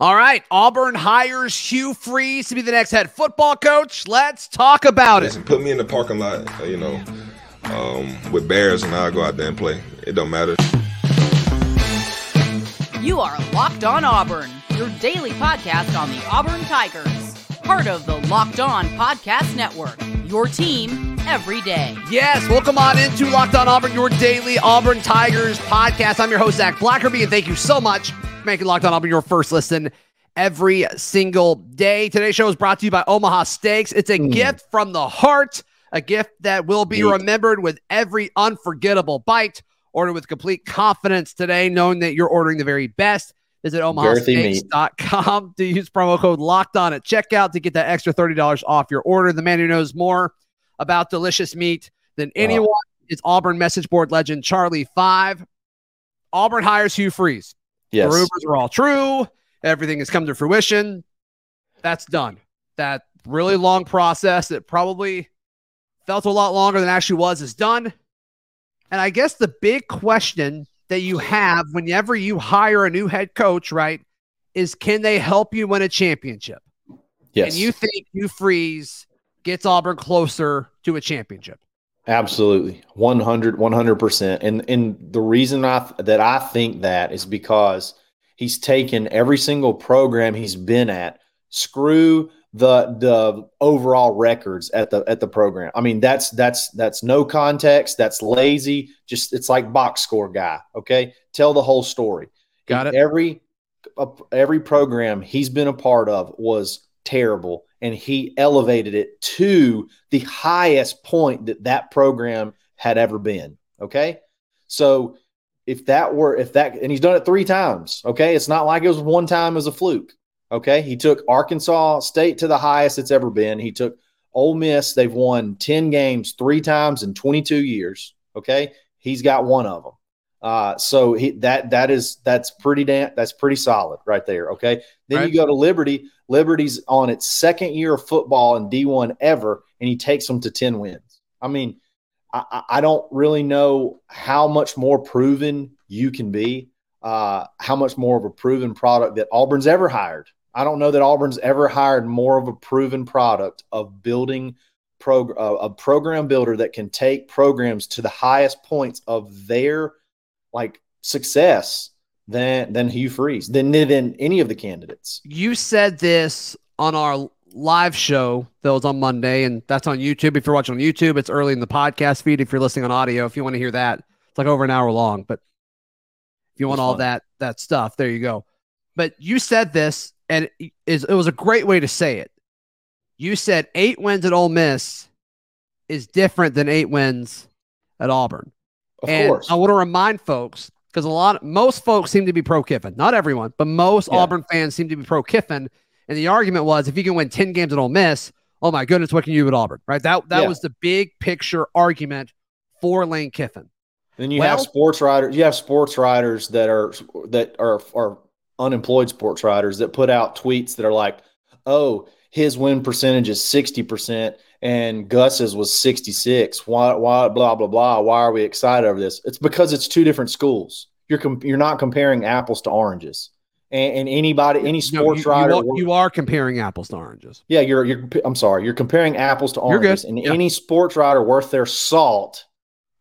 All right, Auburn hires Hugh Freeze to be the next head football coach. Let's talk about Listen, it. put me in the parking lot, you know, um, with bears, and I'll go out there and play. It don't matter. You are Locked On Auburn, your daily podcast on the Auburn Tigers. Part of the Locked On Podcast Network, your team every day. Yes, welcome on into Locked On Auburn, your daily Auburn Tigers podcast. I'm your host, Zach Blackerby, and thank you so much for making Locked On Auburn your first listen every single day. Today's show is brought to you by Omaha Steaks. It's a gift from the heart, a gift that will be Neat. remembered with every unforgettable bite. Order with complete confidence today, knowing that you're ordering the very best. Visit omahasteaks.com to use promo code locked on at checkout to get that extra $30 off your order. The man who knows more about delicious meat than anyone is Auburn message board legend Charlie Five. Auburn hires Hugh Freeze. Yes. The rumors are all true. Everything has come to fruition. That's done. That really long process that probably felt a lot longer than actually was is done. And I guess the big question that you have whenever you hire a new head coach, right, is can they help you win a championship? Yes. And you think Hugh Freeze gets Auburn closer to a championship? Absolutely. 100 100%. And and the reason I that I think that is because he's taken every single program he's been at, screw the the overall records at the at the program. I mean, that's that's that's no context, that's lazy, just it's like box score guy, okay? Tell the whole story. Got it. Every every program he's been a part of was terrible and he elevated it to the highest point that that program had ever been okay? So if that were if that and he's done it three times okay? It's not like it was one time as a fluke okay? He took arkansas state to the highest it's ever been. He took Ole Miss. They've won 10 games three times in 22 years okay? He's got one of them uh, so he, that that is that's pretty damn that's pretty solid right there. Okay, then Right. you go to Liberty. Liberty's on its second year of football in D1 ever, and he takes them to ten wins. I mean, I, I- I don't really know how much more proven you can be, uh, how much more of a proven product that Auburn's ever hired. I don't know that Auburn's ever hired more of a proven product of building prog- uh, a program builder that can take programs to the highest points of their like success than than Hugh Freeze than than any of the candidates. You said this on our live show that was on Monday, and that's on YouTube. If you're watching on YouTube, it's early in the podcast feed. If you're listening on audio, if you want to hear that, it's like over an hour long. But if you want all fun. that that stuff, there you go. But you said this, and it is it was a great way to say it. You said eight wins at Ole Miss is different than eight wins at Auburn. Of and course. I want to remind folks because a lot, most folks seem to be pro Kiffin. Not everyone, but most Yeah. Auburn fans seem to be pro Kiffin. And the argument was, if you can win ten games at Ole Miss, oh my goodness, what can you do at Auburn? Right? That that Yeah. was the big picture argument for Lane Kiffin. Then you Well- have sports writers. You have sports writers that are that are are unemployed sports writers that put out tweets that are like, "Oh, his win percentage is sixty percent, and Gus's was sixty six. Why? Why? Blah blah blah. Why are we excited over this? It's because it's two different schools. You're you're not comparing apples to oranges. And, and anybody, any No, sports you, you writer, are, you are comparing apples to oranges. yeah, you're you're. I'm sorry, you're comparing apples to oranges, and Yeah. any sports writer worth their salt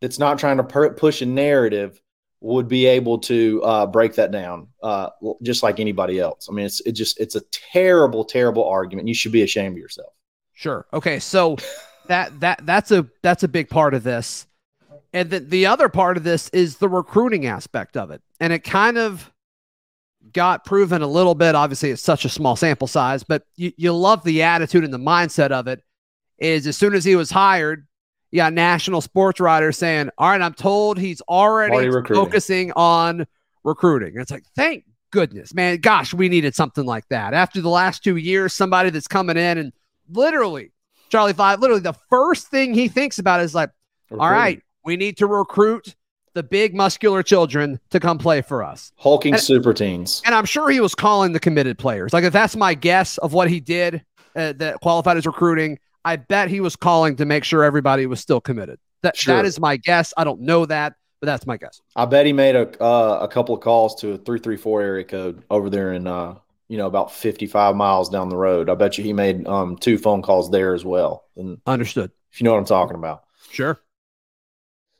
that's not trying to per- push a narrative would be able to uh, break that down, uh, just like anybody else. I mean, it's it just it's a terrible, terrible argument. You should be ashamed of yourself. Sure. Okay. So that that that's a that's a big part of this. And the, the other part of this is the recruiting aspect of it. And it kind of got proven a little bit. Obviously, it's such a small sample size, but you, you love the attitude and the mindset of it. Is as soon as he was hired, you got national sports writers saying, All right, I'm told he's already, Already focusing on recruiting. And it's like, thank goodness, man. Gosh, we needed something like that. After the last two years, somebody that's coming in and literally, Charlie Five, literally the first thing he thinks about is like, all right, we need to recruit the big muscular children to come play for us. hulking And- super teens. And I'm sure he was calling the committed players. Like if that's my guess of what he did uh, that qualified as recruiting, I bet he was calling to make sure everybody was still committed. That Sure. that is my guess. I don't know that, but that's my guess. I bet he made a uh, a couple of calls to a three three four area code over there in uh, you know, about 55 miles down the road. I bet you he made um, two phone calls there as well. And Understood. if you know what I'm talking about. Sure.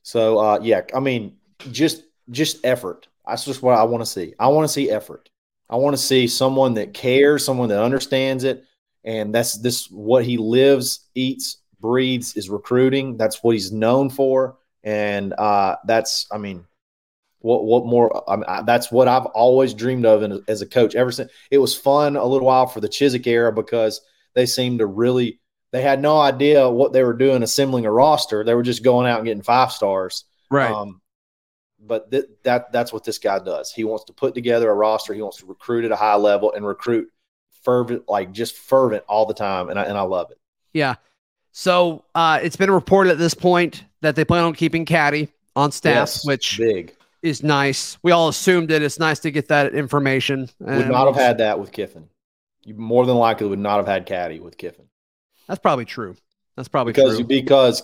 So uh, yeah, I mean, just just effort. That's just what I want to see. I want to see effort. I want to see someone that cares, someone that understands it, and that's this what he lives, eats, breathes is recruiting. That's what he's known for, and uh, that's I mean, what what more? I mean, I, that's what I've always dreamed of in, as a coach. Ever since it was fun a little while for the Chizik era because they seemed to really they had no idea what they were doing assembling a roster. They were just going out and getting five stars. Right. Um, but th- that that's what this guy does. He wants to put together a roster. He wants to recruit at a high level and recruit fervent, like just fervent all the time. And I and I love it. yeah. So uh, it's been reported at this point that they plan on keeping Caddy on staff, Yes, which big is nice. We all assumed it. It's nice to get that information. would And not have had that with Kiffin. You more than likely would not have had Caddy with Kiffin. That's probably true. That's probably because true. because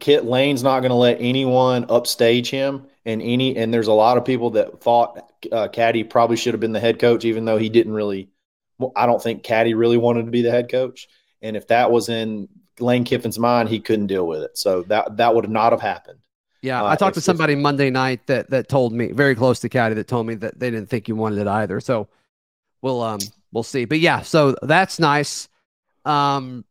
Kit Lane's not going to let anyone upstage him, and any and there's a lot of people that thought uh, Caddy probably should have been the head coach, even though he didn't really. well, I don't think Caddy really wanted to be the head coach, and if that was in Lane Kiffin's mind, he couldn't deal with it. So that that would not have happened. Yeah, Uh, I talked to somebody Monday night that that told me very close to Caddy that told me that they didn't think you wanted it either. So we'll um we'll see. But yeah, so that's nice. Um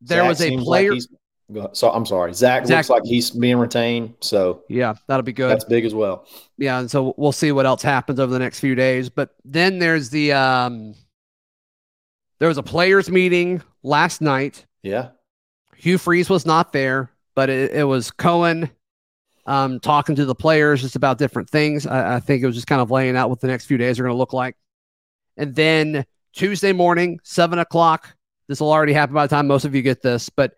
there Zach was a like player ahead. so I'm sorry, Zach, Zach- looks like he's being retained, so yeah, that'll be good. that's big as well. yeah, and so we'll see what else happens over the next few days. But then there's the um there was a players meeting last night. Yeah, Hugh Freeze was not there, but it, it was Cohen um, talking to the players just about different things. I, I think it was just kind of laying out what the next few days are going to look like. And then Tuesday morning, seven o'clock. This will already happen by the time most of you get this, but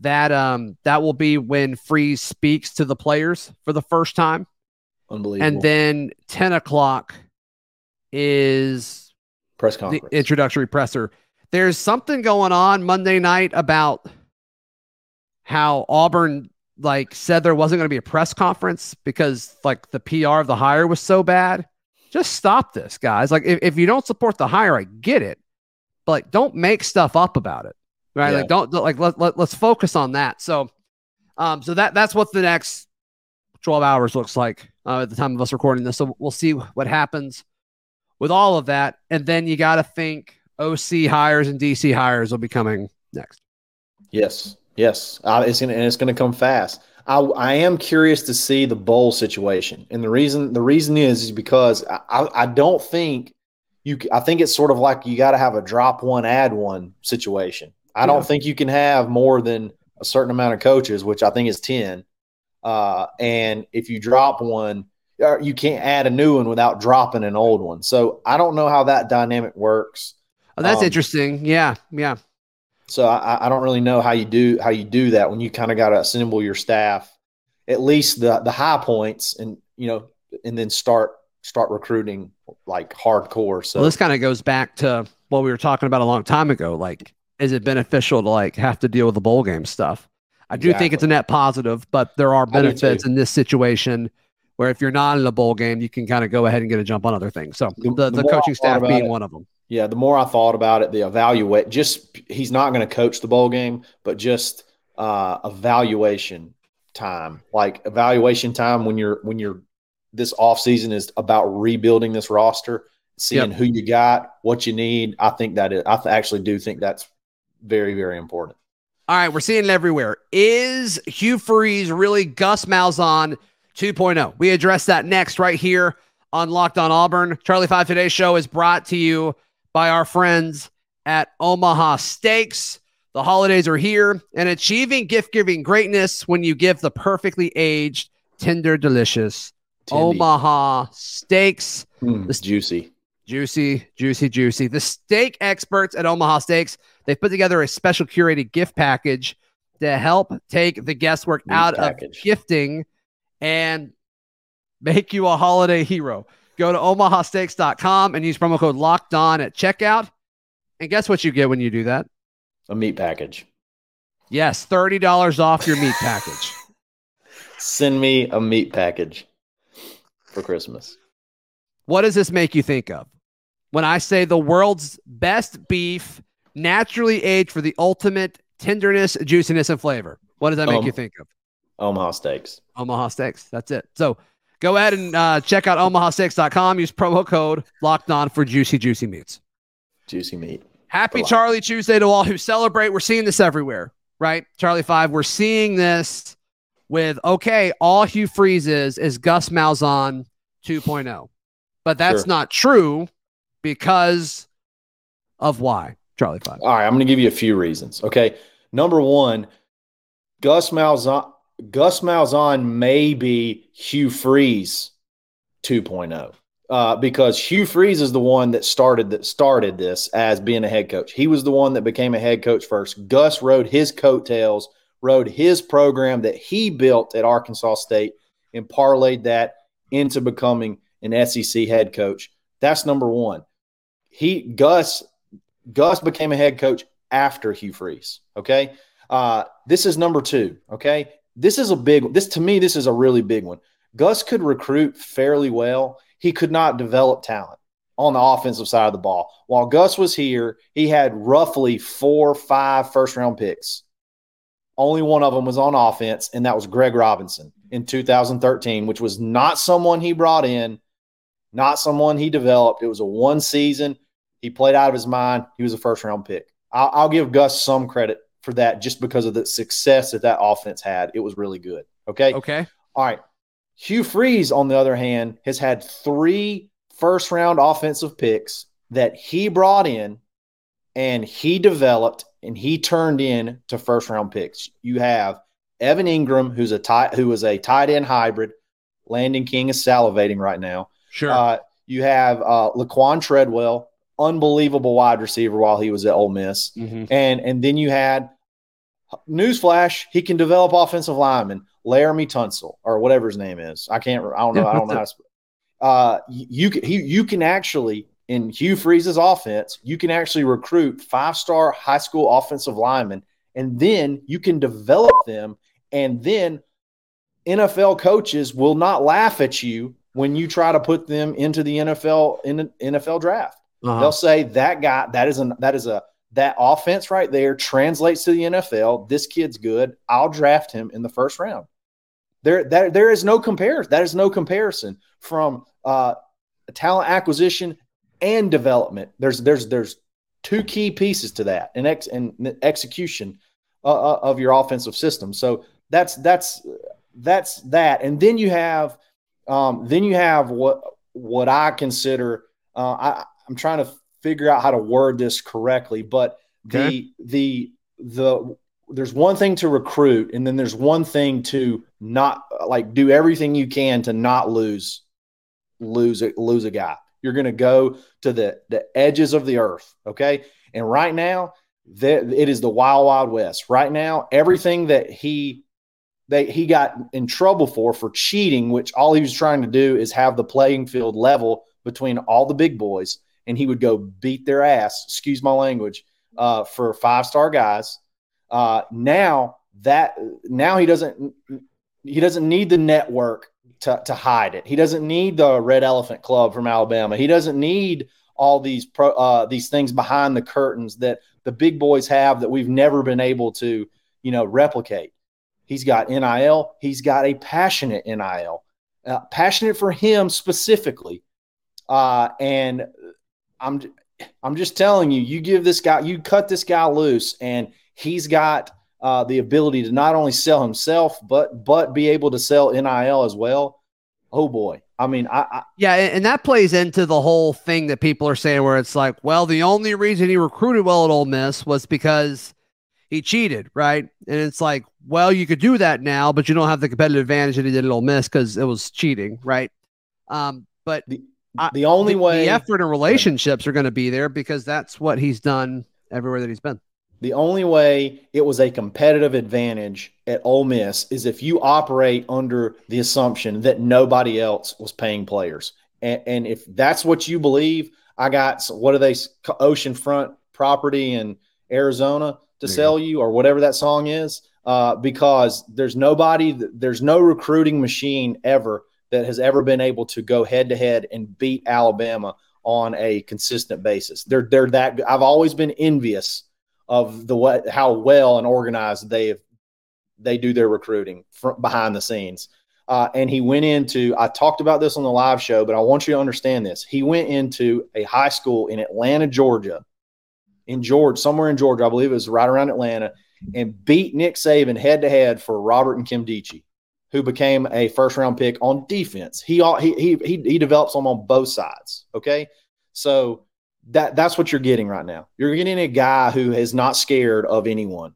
that um that will be when Freeze speaks to the players for the first time. unbelievable. And then 10 o'clock is press the conference. introductory presser. There's something going on Monday night about how Auburn like said there wasn't going to be a press conference because like the PR of the hire was so bad. Just stop this, guys. Like if, if you don't support the hire, I get it. But like don't make stuff up about it. Right? Yeah. Like don't, like let, let, let's focus on that. So um so that that's what the next 12 hours looks like uh, at the time of us recording this. So we'll see what happens with all of that. And then you got to think OC hires and DC hires will be coming next. Yes, yes, uh, it's gonna and it's gonna come fast. I I am curious to see the bowl situation, and the reason the reason is is because I I don't think you. I think it's sort of like you got to have a drop one, add one situation. I Yeah. don't think you can have more than a certain amount of coaches, which I think is ten. Uh, and if you drop one, uh, you can't add a new one without dropping an old one. So I don't know how that dynamic works. Oh, that's Um, interesting. Yeah. Yeah. So I, I don't really know how you do how you do that when you kind of got to assemble your staff, at least the the high points, and you know, and then start start recruiting like hardcore. So Well, this kind of goes back to what we were talking about a long time ago. Like, is it beneficial to like have to deal with the bowl game stuff? I do think it's a net positive, but there are benefits in this situation where if you're not in a bowl game, you can kind of go ahead and get a jump on other things. So The- the, the the, more I coaching staff being it- one of them. Yeah, the more I thought about it, the evaluate just he's not going to coach the bowl game, but just uh, evaluation time, like evaluation time when you're when you're this off season is about rebuilding this roster, seeing who you got, what you need. I think that is, I actually do think that's very very important. All right, we're seeing it everywhere. Is Hugh Freeze really Gus Malzahn 2.0? We address that next right here on Locked on Auburn. Charlie Five Today's show is brought to you by our friends at Omaha Steaks. The holidays are here, and achieving gift giving greatness when you give the perfectly aged, tender, delicious Tindy. Omaha Steaks. Mm, This- juicy. Juicy, juicy, juicy. The steak experts at Omaha Steaks, they've put together a special curated gift package to help take the guesswork Meat out package. of gifting and make you a holiday hero. Go to omahasteaks.com and use promo code locked on at checkout. And guess what you get when you do that? A meat package. Yes, $30 off your meat package. Send me a meat package for Christmas. What does this make you think of? when I say the world's best beef, naturally aged for the ultimate tenderness, juiciness, and flavor. What does that make Um, you think of? Omaha Steaks. Omaha Steaks. That's it. So go ahead and uh, check out omahasteaks.com. Use promo code locked on for juicy, juicy meats. Juicy meat. Happy. Charlie Tuesday to all who celebrate. We're seeing this everywhere, right? Charlie Five. We're seeing this with okay, all Hugh Freeze is is Gus Malzahn 2.0, but that's Sure. not true because of why Charlie Five. All right, I'm going to give you a few reasons. Okay. Number one, Gus Malzahn, Gus Malzahn may be Hugh Freeze 2.0 uh, because Hugh Freeze is the one that started that started this as being a head coach. He was the one that became a head coach first. Gus rode his coattails, rode his program that he built at Arkansas State, and parlayed that into becoming an SEC head coach. That's number one. He Gus Gus became a head coach after Hugh Freeze. Okay. Uh, this is number two. Okay. This is a big this to me, this is a really big one. Gus could recruit fairly well. He could not develop talent on the offensive side of the ball. While Gus was here, he had roughly four, five first round picks. Only one of them was on offense, and that was Greg Robinson in 2013, which was not someone he brought in, not someone he developed. It was a one season. He played out of his mind. He was a first round pick. I'll, I'll give Gus some credit for that just because of the success that that offense had. It was really good. Okay. Okay. All right. Hugh Freeze, on the other hand, has had three first round offensive picks that he brought in and he developed and he turned in to first round picks. You have Evan Engram, who's a tight, who is a tight end hybrid. Landon King is salivating right now. Sure. Uh, you have uh, Laquan Treadwell, unbelievable wide receiver while he was at Ole Miss, Mhm. and and then you had newsflash, he can develop offensive linemen, Laremy Tunsil or whatever his name is. I can't. I don't know. I don't know. How to, uh, you can he, you can actually in Hugh Freeze's offense, you can actually recruit five star high school offensive linemen, and then you can develop them, and then NFL coaches will not laugh at you when you try to put them into the NFL in NFL draft. Uh-huh. They'll say that guy that is an that is a that offense right there translates to the NFL. This kid's good. I'll draft him in the first round. There, there, there is no comparison. That is no comparison from uh, talent acquisition and development. There's, there's, there's two key pieces to that, and ex and execution uh, uh, of your offensive system. So that's that's that's that, and then you have um, then you have what what I consider. Uh, I, I'm trying to figure out how to word this correctly, but Okay. the the the there's one thing to recruit, and then there's one thing to not like do everything you can to not lose lose a, lose a guy. You're going to go to the the edges of the earth, okay? And right now, that it is the wild wild west. Right now, everything that he that he got in trouble for for cheating, which all he was trying to do is have the playing field level between all the big boys, and he would go beat their ass. Excuse my language. Uh, for five star guys. Uh, now that now he doesn't he doesn't need the network to, to hide it. He doesn't need the Red Elephant Club from Alabama. He doesn't need all these pro, uh, these things behind the curtains that the big boys have that we've never been able to you know replicate. He's got NIL. He's got a passionate NIL, uh, passionate for him specifically. Uh, and I'm I'm just telling you, you give this guy, you cut this guy loose, and he's got uh, the ability to not only sell himself, but but be able to sell NIL as well. Oh boy, I mean, I, I Yeah, and that plays into the whole thing that people are saying, where it's like, well, the only reason he recruited well at Ole Miss was because he cheated, right? And it's like, well, you could do that now, but you don't have the competitive advantage that he did at Ole Miss because it was cheating, right? Um, but I- the only the, way the effort and relationships are going to be there because that's what he's done everywhere that he's been. The only way it was a competitive advantage at Ole Miss is if you operate under the assumption that nobody else was paying players. And, and if that's what you believe, I got what are they oceanfront property in Arizona to you sell you or whatever that song is. Uh, because there's nobody, there's no recruiting machine ever that has ever been able to go head to head and beat Alabama on a consistent basis. They're they're that I've always been envious of the what how well and organized they they do their recruiting from behind the scenes. Uh, and he went into I talked about this on the live show, but I want you to understand this. He went into a high school in Atlanta, Georgia, in Georgia, somewhere in Georgia, I believe it was right around Atlanta, and beat Nick Saban head to head for Robert and Kim Nkemdiche who became a first round pick on defense. He he he he, he develops them on both sides. Okay, so that that's what you're getting right now. You're getting a guy who is not scared of anyone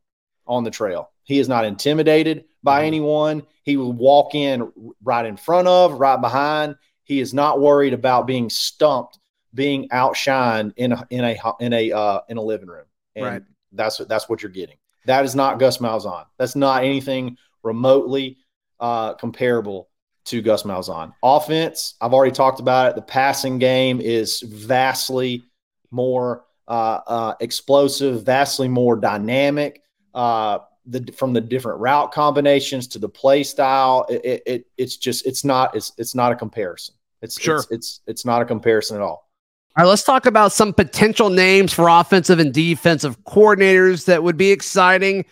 on the trail. He is not intimidated by mm-hmm. anyone. He will walk in right in front of, right behind. He is not worried about being stumped, being outshined in a in a in a uh, in a living room. And right. That's that's what you're getting. That is not Gus Malzahn. That's not anything remotely uh, comparable to Gus Malzahn. Offense, I've already talked about it. The passing game is vastly more uh, uh, explosive, vastly more dynamic. Uh, the from the different route combinations to the play style, it, it it's just it's not it's it's not a comparison. It's sure it's, it's it's not a comparison at all. All right, let's talk about some potential names for offensive and defensive coordinators that would be exciting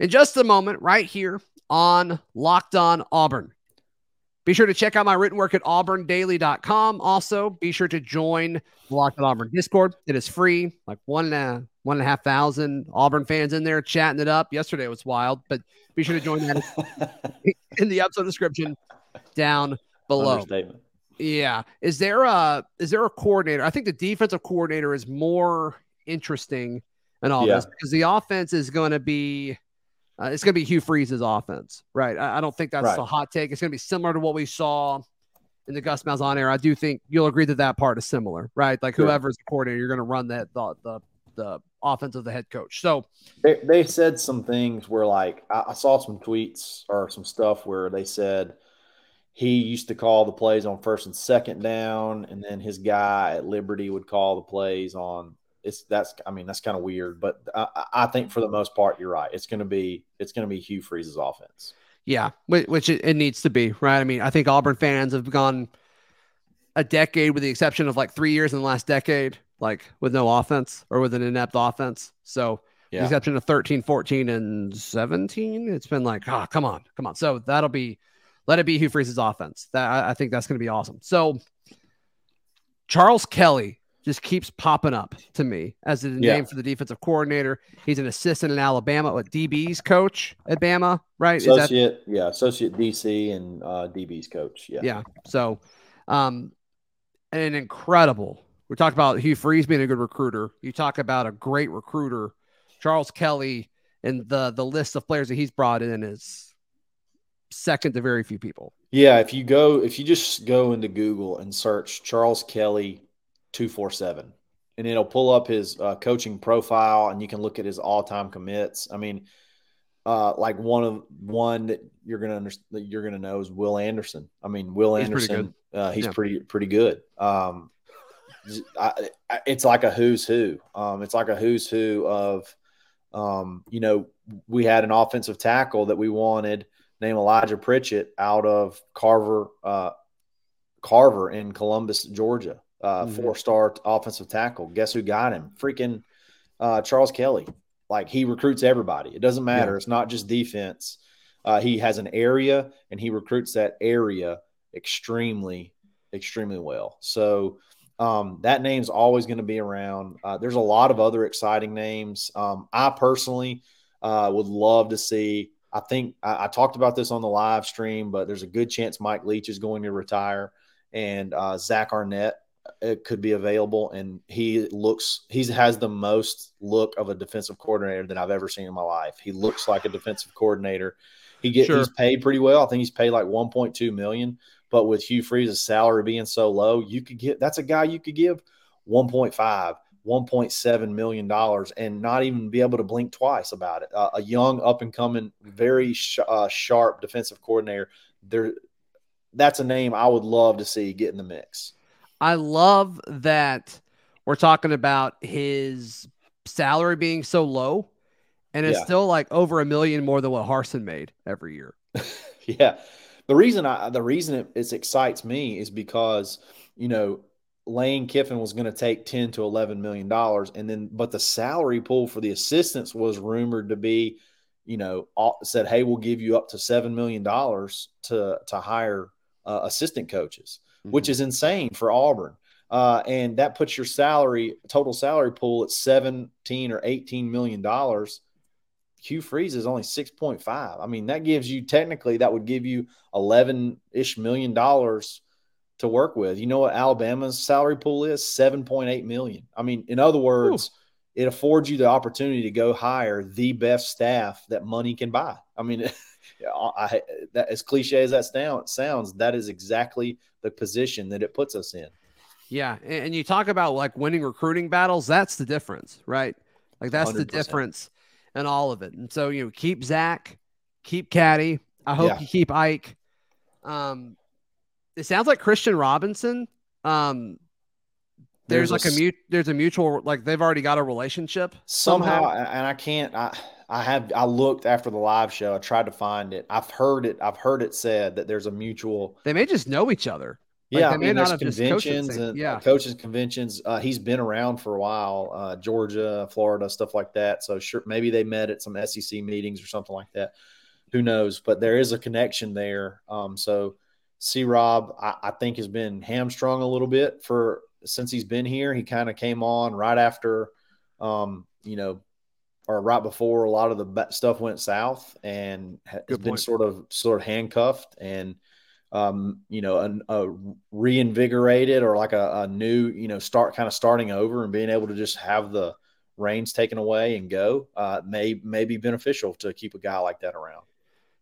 in just a moment, right here on Locked On Auburn. Be sure to check out my written work at auburndaily.com. Also, be sure to join the Locked On Auburn Discord. It is free, like one and a, one and a half thousand Auburn fans in there chatting it up. Yesterday was wild, but be sure to join that in the episode description down below. Yeah. Is there a is there a coordinator? I think the defensive coordinator is more interesting in all yeah. this because the offense is going to be uh, it's going to be Hugh Freeze's offense, right? I, I don't think that's right. a hot take. It's going to be similar to what we saw in the Gus Malzahn era. I do think you'll agree that that part is similar, right? Like whoever's the coordinator, you're going to run that the the the offense of the head coach. So they, they said some things where like I, I saw some tweets or some stuff where they said he used to call the plays on first and second down, and then his guy at Liberty would call the plays on it's that's I mean that's kind of weird, but I, I, think for the most part you're right. It's going to be it's going to be Hugh Freeze's offense. Yeah, which it, it, needs to be right. I mean, I think Auburn fans have gone a decade, with the exception of like three years in the last decade, like with no offense or with an inept offense. So, yeah. the exception of 13, 14, and 17, it's been like, oh, come on, come on. So that'll be let it be Hugh Freeze's offense. That I, I think that's going to be awesome. So Charles Kelly just keeps popping up to me as the yeah. name for the defensive coordinator. He's an assistant in Alabama, what DB's coach at Bama, right? Associate, that... yeah, associate DC and uh, DB's coach. Yeah, yeah. So, um, an incredible. We talked about Hugh Freeze being a good recruiter. You talk about a great recruiter, Charles Kelly, and the the list of players that he's brought in is second to very few people. Yeah, if you go, if you just go into Google and search Charles Kelly 247 and it'll pull up his uh, coaching profile and you can look at his all-time commits. I mean uh, like one of one that you're gonna understand that you're gonna know is will anderson. I mean will he's anderson pretty uh, he's yeah. pretty pretty good. Um, I, it's like a who's who. Um, it's like a who's who of um, you know we had an offensive tackle that we wanted named elijah pritchett out of carver uh, carver in columbus georgia uh, mm-hmm. four star offensive tackle. Guess who got him? Freaking uh, Charles Kelly. Like he recruits everybody. It doesn't matter. Yeah. It's not just defense. Uh, he has an area and he recruits that area extremely, extremely well. So um, that name's always going to be around. Uh, there's a lot of other exciting names. Um, I personally uh, would love to see. I think I, I, talked about this on the live stream, but there's a good chance Mike Leach is going to retire and uh, Zach Arnett it could be available, and he looks he has the most look of a defensive coordinator that I've ever seen in my life. He looks like a defensive coordinator. He get sure. he's paid pretty well. I think he's paid like 1.2 million. But with Hugh Freeze's salary being so low, you could get that's a guy you could give 1.5, 1.7 million dollars and not even be able to blink twice about it. Uh, a young, up and coming, very sh- uh, sharp defensive coordinator. There, that's a name I would love to see get in the mix. I love that we're talking about his salary being so low and it's yeah. still like over a million more than what Harsin made every year. yeah. The reason I the reason it, it excites me is because, you know, Lane Kiffin was going to take 10 to 11 million dollars and then but the salary pool for the assistants was rumored to be you know said hey we'll give you up to 7 million dollars to to hire uh, assistant coaches mm-hmm. which is insane for Auburn uh, and that puts your salary total salary pool at 17 or 18 million dollars Hugh Freeze is only 6.5 I mean that gives you technically that would give you 11 ish million dollars to work with. You know what Alabama's salary pool is? 7.8 million. I mean, in other words, Ooh. it affords you the opportunity to go hire the best staff that money can buy. I mean, I, that, as cliche as that sounds, that is exactly the position that it puts us in. Yeah, and you talk about like winning recruiting battles. That's the difference, right? Like that's 100%. the difference in all of it. And so you know, keep Zach, keep Caddy. I hope yeah. you keep Ike. Um, it sounds like Christian Robinson. Um, there's, there's like a, a mute. There's a mutual like they've already got a relationship somehow, somehow, and I can't. I I have I looked after the live show. I tried to find it. I've heard it. I've heard it said that there's a mutual. They may just know each other. Like yeah, I mean, there's conventions and yeah. coaches conventions. Uh, he's been around for a while, uh, Georgia, Florida, stuff like that. So sure, maybe they met at some SEC meetings or something like that. Who knows? But there is a connection there. Um, so C Rob, I, I, think, has been hamstrung a little bit for since he's been here. He kind of came on right after, um, you know, or right before a lot of the stuff went south, and has been sort of sort of handcuffed and. Um, you know, a, a reinvigorated or like a, a new, you know, start kind of starting over and being able to just have the reins taken away and go uh, may may be beneficial to keep a guy like that around.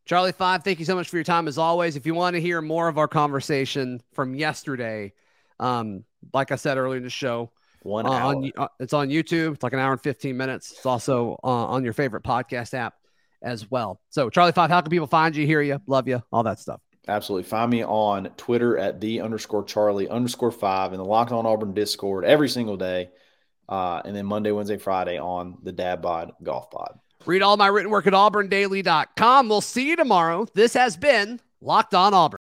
Charlie Five, thank you so much for your time as always. If you want to hear more of our conversation from yesterday, um, like I said earlier in the show, one uh, hour. On, uh, it's on YouTube. It's like an hour and 15 minutes. It's also uh, on your favorite podcast app as well. So, Charlie Five, how can people find you, hear you, love you, all that stuff? Absolutely. Find me on Twitter at the underscore Charlie underscore five in the Locked On Auburn Discord every single day. Uh, and then Monday, Wednesday, Friday on the Dad Bod Golf Pod. Read all my written work at auburndaily.com. We'll see you tomorrow. This has been Locked On Auburn.